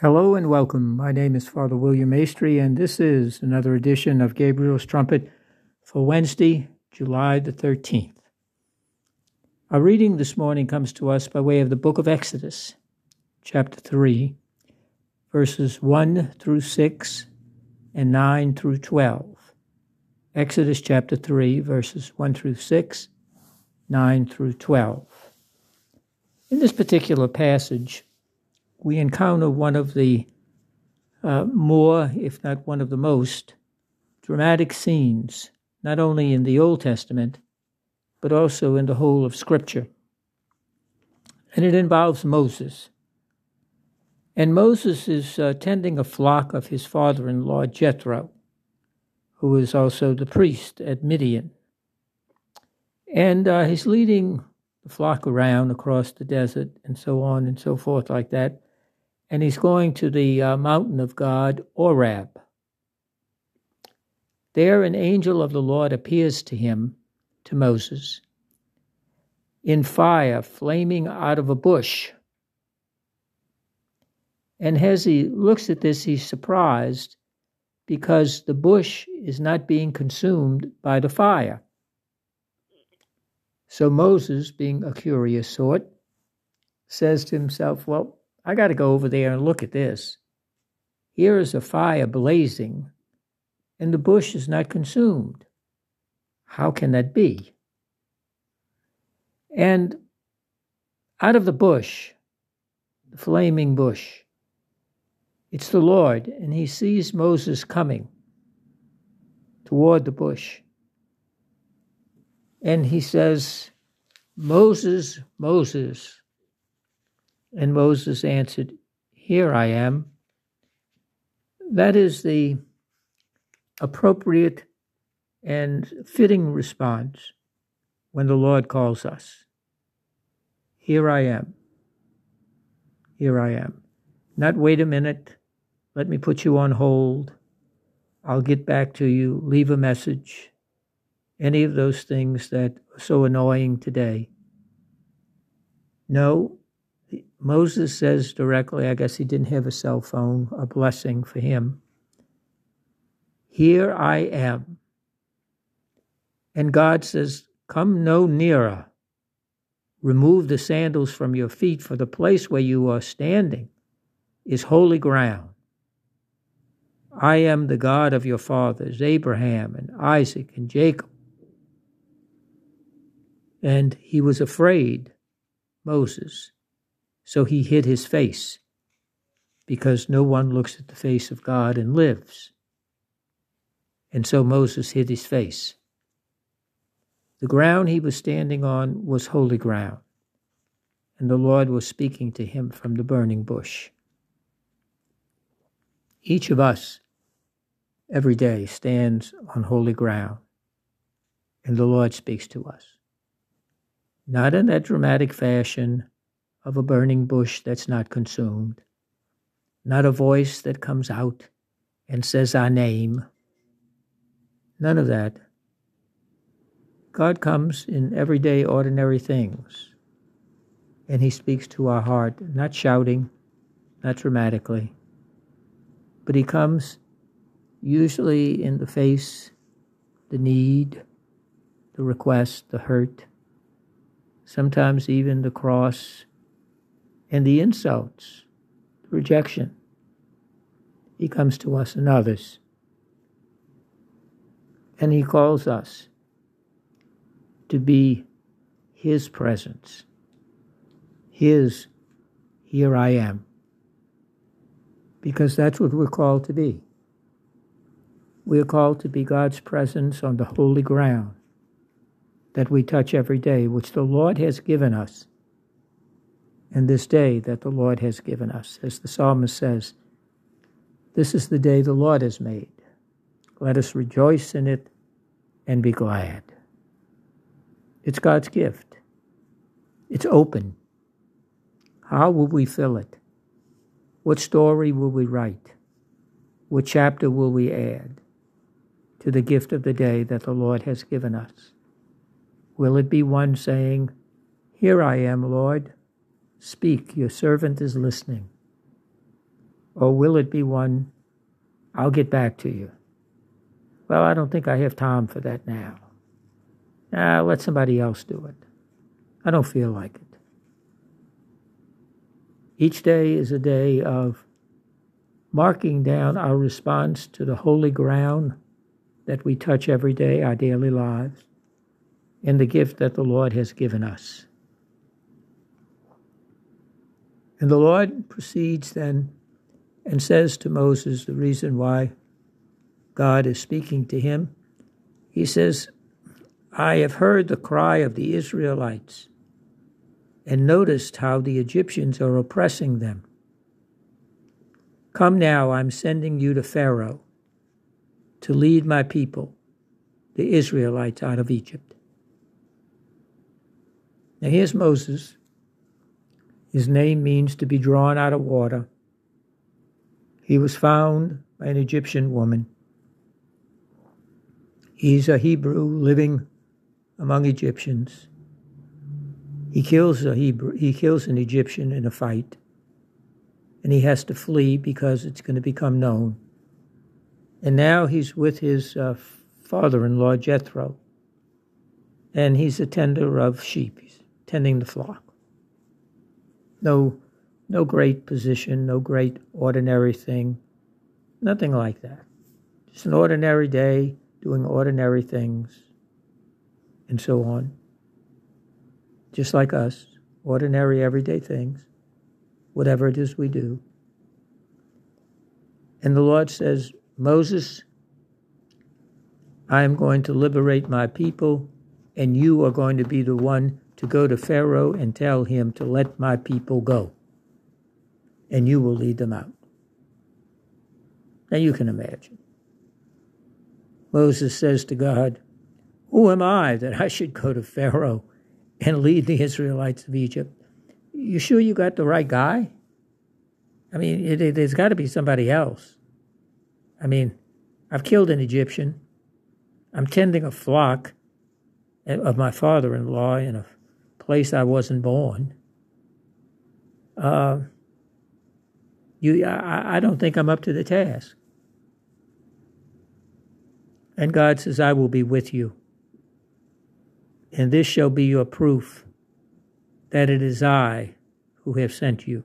Hello and welcome. My name is Father William Maestri, and this is another edition of Gabriel's Trumpet for Wednesday, July the 13th. Our reading this morning comes to us by way of the book of Exodus, chapter 3, verses 1 through 6 and 9 through 12. Exodus chapter 3, verses 1 through 6, 9 through 12. In this particular passage, we encounter one of the uh, more, if not one of the most, dramatic scenes, not only in the Old Testament, but also in the whole of Scripture. And it involves Moses. And Moses is uh, tending a flock of his father in law, Jethro, who is also the priest at Midian. And uh, he's leading the flock around across the desert and so on and so forth, like that and he's going to the uh, mountain of God, Horeb. There, an angel of the Lord appears to him, to Moses, in fire flaming out of a bush. And as he looks at this, he's surprised because the bush is not being consumed by the fire. So Moses, being a curious sort, says to himself, Well, I got to go over there and look at this. Here is a fire blazing, and the bush is not consumed. How can that be? And out of the bush, the flaming bush, it's the Lord, and he sees Moses coming toward the bush. And he says, Moses, Moses. And Moses answered, Here I am. That is the appropriate and fitting response when the Lord calls us. Here I am. Here I am. Not wait a minute. Let me put you on hold. I'll get back to you. Leave a message. Any of those things that are so annoying today. No, Moses says directly, I guess he didn't have a cell phone, a blessing for him. Here I am. And God says, Come no nearer. Remove the sandals from your feet, for the place where you are standing is holy ground. I am the God of your fathers, Abraham and Isaac and Jacob. And he was afraid, Moses, so he hid his face, because no one looks at the face of God and lives. And so Moses hid his face. The ground he was standing on was holy ground, and the Lord was speaking to him from the burning bush. Each of us every day stands on holy ground, and the Lord speaks to us. Not in that dramatic fashion of a burning bush that's not consumed, not a voice that comes out and says our name. None of that. God comes in everyday, ordinary things, and He speaks to our heart, not shouting, not dramatically, but He comes usually in the face, the need, the request, the hurt, sometimes even the cross and the insults, the rejection. He comes to us and others. And He calls us to be His presence, His, here I am. Because that's what we're called to be. We're called to be God's presence on the holy ground that we touch every day, which the Lord has given us and this day that the Lord has given us. As the psalmist says, This is the day the Lord has made. Let us rejoice in it and be glad. It's God's gift. It's open. How will we fill it? What story will we write? What chapter will we add to the gift of the day that the Lord has given us? Will it be one saying, Here I am, Lord, Speak, your servant is listening. Or will it be one, I'll get back to you? Well, I don't think I have time for that now. Ah, let somebody else do it. I don't feel like it. Each day is a day of marking down our response to the holy ground that we touch every day, our daily lives, and the gift that the Lord has given us. And the Lord proceeds then and says to Moses the reason why God is speaking to him. He says, I have heard the cry of the Israelites and noticed how the Egyptians are oppressing them. Come now, I'm sending you to Pharaoh to lead my people, the Israelites, out of Egypt. Now here's Moses. His name means to be drawn out of water. He was found by an Egyptian woman. He's a Hebrew living among Egyptians. He kills a Hebrew, he kills an Egyptian in a fight, and he has to flee because it's going to become known. And now he's with his uh, father-in-law Jethro, and he's a tender of sheep. He's tending the flock. No, no great position, no great ordinary thing, nothing like that. Just an ordinary day, doing ordinary things, and so on just like us, ordinary everyday things, whatever it is we do. And the Lord says, Moses, I am going to liberate my people, and you are going to be the one to go to Pharaoh and tell him to let my people go, and you will lead them out. Now you can imagine. Moses says to God, Who am I that I should go to Pharaoh and lead the Israelites of Egypt. You sure you got the right guy? I mean, it, it, there's got to be somebody else. I mean, I've killed an Egyptian. I'm tending a flock of my father in law in a place I wasn't born. Uh, you, I, I don't think I'm up to the task. And God says, I will be with you and this shall be your proof that it is I who have sent you.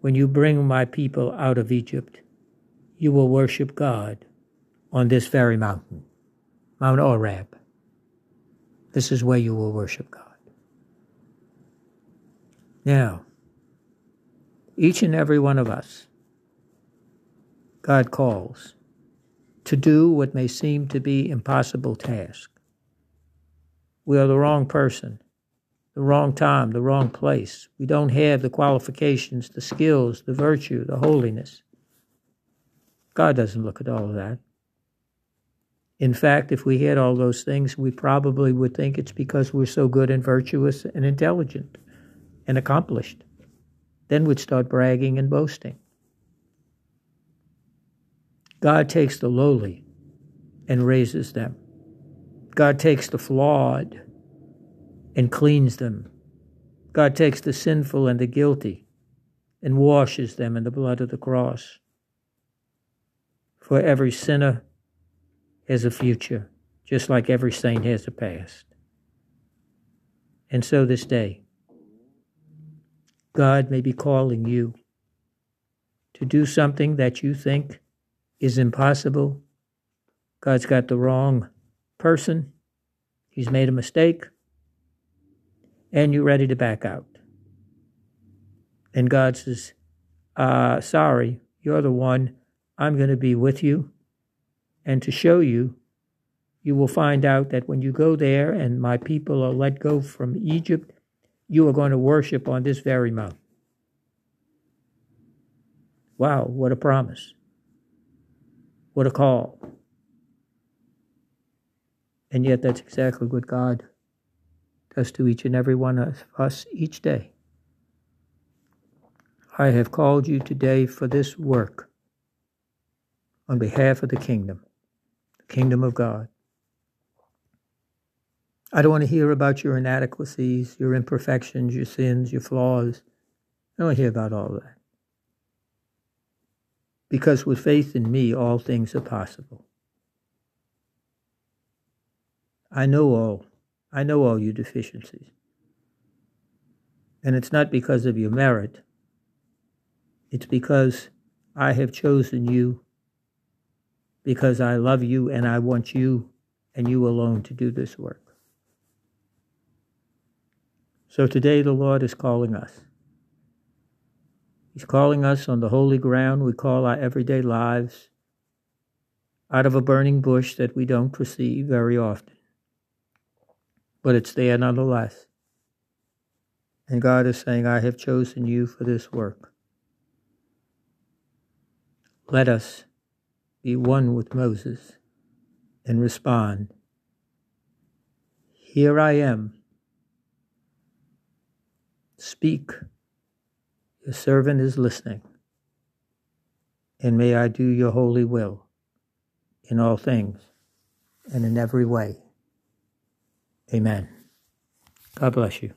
When you bring my people out of Egypt, you will worship God on this very mountain, Mount Horeb. This is where you will worship God. Now, each and every one of us, God calls to do what may seem to be impossible task we are the wrong person, the wrong time, the wrong place. We don't have the qualifications, the skills, the virtue, the holiness. God doesn't look at all of that. In fact, if we had all those things, we probably would think it's because we're so good and virtuous and intelligent and accomplished. Then we'd start bragging and boasting. God takes the lowly and raises them. God takes the flawed and cleans them. God takes the sinful and the guilty and washes them in the blood of the cross. For every sinner has a future, just like every saint has a past. And so this day, God may be calling you to do something that you think is impossible. God's got the wrong person, he's made a mistake, and you're ready to back out. And God says, uh, Sorry, you're the one. I'm going to be with you. And to show you, you will find out that when you go there and my people are let go from Egypt, you are going to worship on this very mountain. Wow, what a promise. What a call. And yet, that's exactly what God does to each and every one of us each day. I have called you today for this work on behalf of the kingdom, kingdom of God. I don't want to hear about your inadequacies, your imperfections, your sins, your flaws. I don't want to hear about all that. because with faith in me, all things are possible. I know all. I know all your deficiencies. And it's not because of your merit. It's because I have chosen you, because I love you and I want you and you alone to do this work. So today the Lord is calling us. He's calling us on the holy ground we call our everyday lives, out of a burning bush that we don't perceive very often. But it's there nonetheless. And God is saying, I have chosen you for this work. Let us be one with Moses and respond Here I am. Speak your servant is listening. And may I do your holy will in all things and in every way. Amen. God bless you.